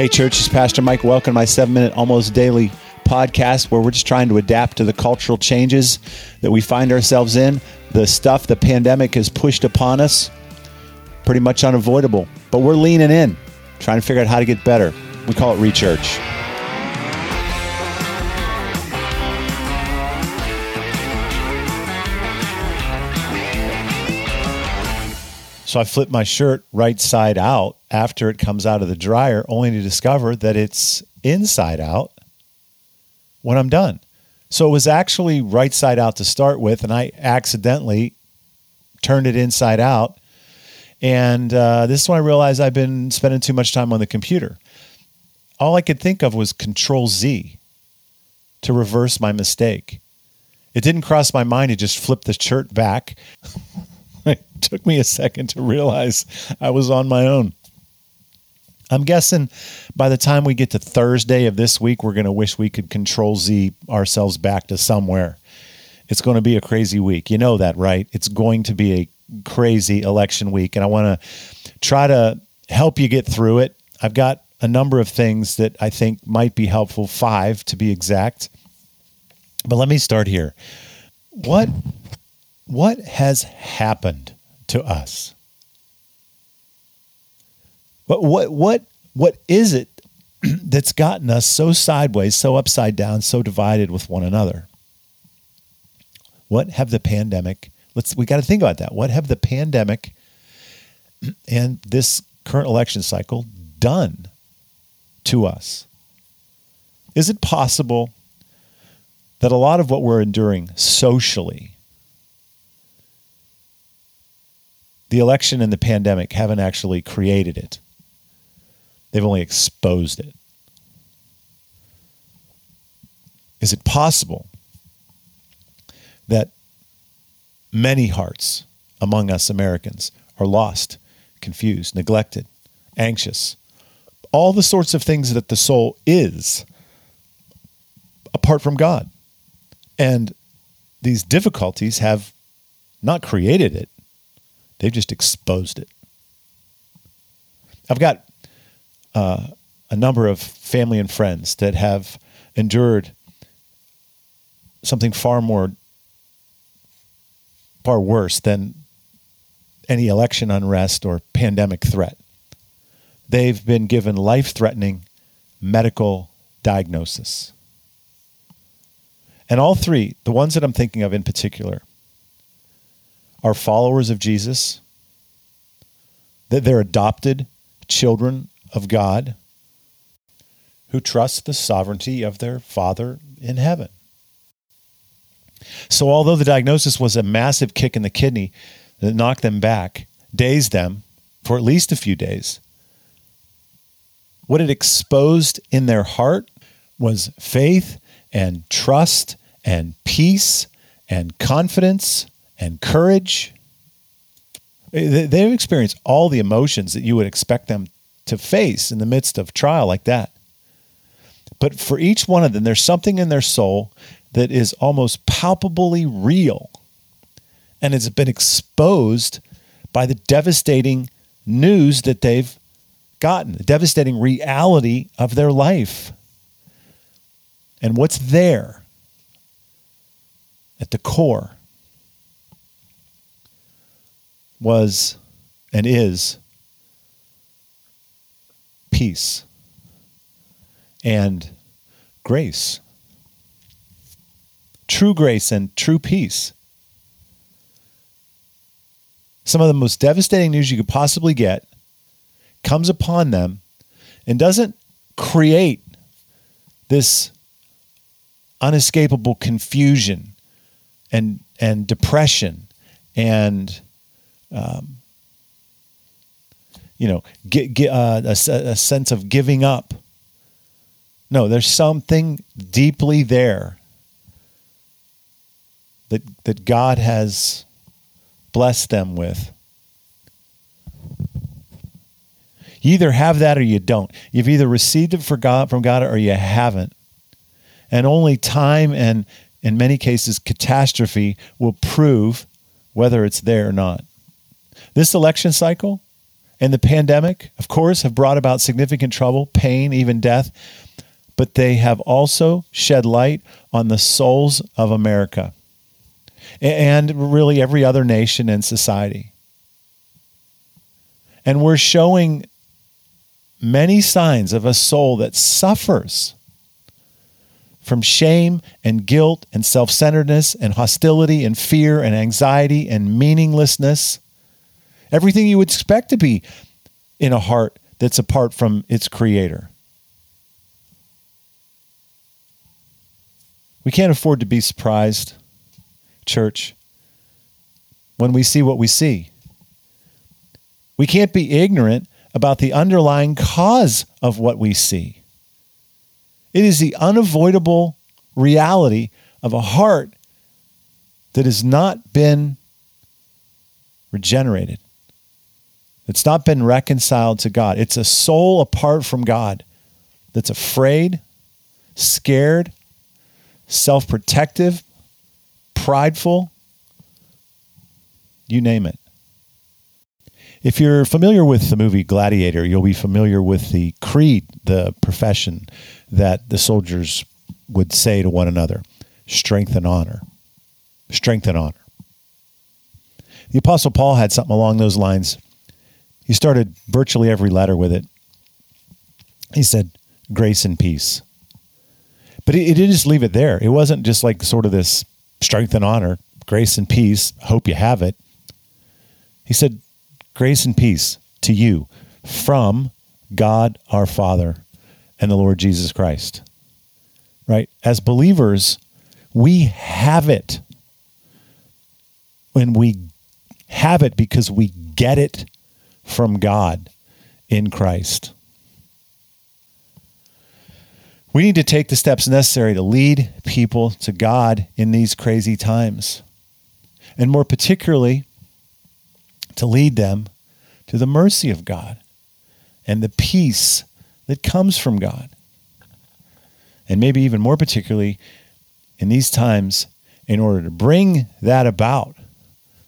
Hey, church, it's Pastor Mike. Welcome to my seven minute, almost daily podcast where we're just trying to adapt to the cultural changes that we find ourselves in. The stuff the pandemic has pushed upon us, pretty much unavoidable. But we're leaning in, trying to figure out how to get better. We call it Rechurch. So I flip my shirt right side out after it comes out of the dryer, only to discover that it's inside out when I'm done. So it was actually right side out to start with, and I accidentally turned it inside out. And uh, this is when I realized I've been spending too much time on the computer. All I could think of was Control Z to reverse my mistake. It didn't cross my mind to just flip the shirt back. it took me a second to realize I was on my own. I'm guessing by the time we get to Thursday of this week, we're going to wish we could control Z ourselves back to somewhere. It's going to be a crazy week. You know that, right? It's going to be a crazy election week. And I want to try to help you get through it. I've got a number of things that I think might be helpful, five to be exact. But let me start here. What what has happened to us? But what what what is it that's gotten us so sideways, so upside down, so divided with one another? What have the pandemic let's we got to think about that. What have the pandemic and this current election cycle done to us? Is it possible that a lot of what we're enduring socially the election and the pandemic haven't actually created it, they've only exposed it. Is it possible that many hearts among us Americans are lost, confused, neglected, anxious? All the sorts of things that the soul is apart from God. And these difficulties have not created it, They've just exposed it. I've got uh, a number of family and friends that have endured something far more, far worse than any election unrest or pandemic threat. They've been given life threatening medical diagnosis. And all three, the ones that I'm thinking of in particular, are followers of Jesus, that they're adopted children of God who trust the sovereignty of their Father in heaven. So, although the diagnosis was a massive kick in the kidney that knocked them back, dazed them for at least a few days, what it exposed in their heart was faith and trust and peace and confidence and courage. They've experienced all the emotions that you would expect them to face in the midst of trial like that. But for each one of them, there's something in their soul that is almost palpably real. And it's been exposed by the devastating news that they've gotten, the devastating reality of their life. And what's there at the core was and is peace and grace. True grace and true peace. Some of the most devastating news you could possibly get comes upon them and doesn't create this unescapable confusion and and depression and um, you know, get, get uh, a, a sense of giving up. No, there's something deeply there that that God has blessed them with. You either have that or you don't. You've either received it from God, from God or you haven't. And only time and, in many cases, catastrophe will prove whether it's there or not. This election cycle and the pandemic, of course, have brought about significant trouble, pain, even death, but they have also shed light on the souls of America and really every other nation and society. And we're showing many signs of a soul that suffers from shame and guilt and self centeredness and hostility and fear and anxiety and meaninglessness. Everything you would expect to be in a heart that's apart from its creator. We can't afford to be surprised, church, when we see what we see. We can't be ignorant about the underlying cause of what we see. It is the unavoidable reality of a heart that has not been regenerated. It's not been reconciled to God. It's a soul apart from God that's afraid, scared, self protective, prideful, you name it. If you're familiar with the movie Gladiator, you'll be familiar with the creed, the profession that the soldiers would say to one another strength and honor. Strength and honor. The Apostle Paul had something along those lines. He started virtually every letter with it. He said, grace and peace. But he, he didn't just leave it there. It wasn't just like sort of this strength and honor, grace and peace, hope you have it. He said, Grace and peace to you from God our Father and the Lord Jesus Christ. Right? As believers, we have it. When we have it because we get it from God in Christ. We need to take the steps necessary to lead people to God in these crazy times. And more particularly, to lead them to the mercy of God and the peace that comes from God. And maybe even more particularly, in these times, in order to bring that about,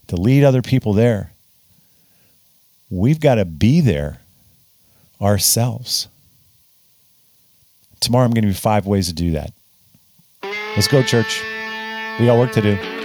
to lead other people there, we've got to be there ourselves. Tomorrow, I'm going to be five ways to do that. Let's go, church. We got work to do.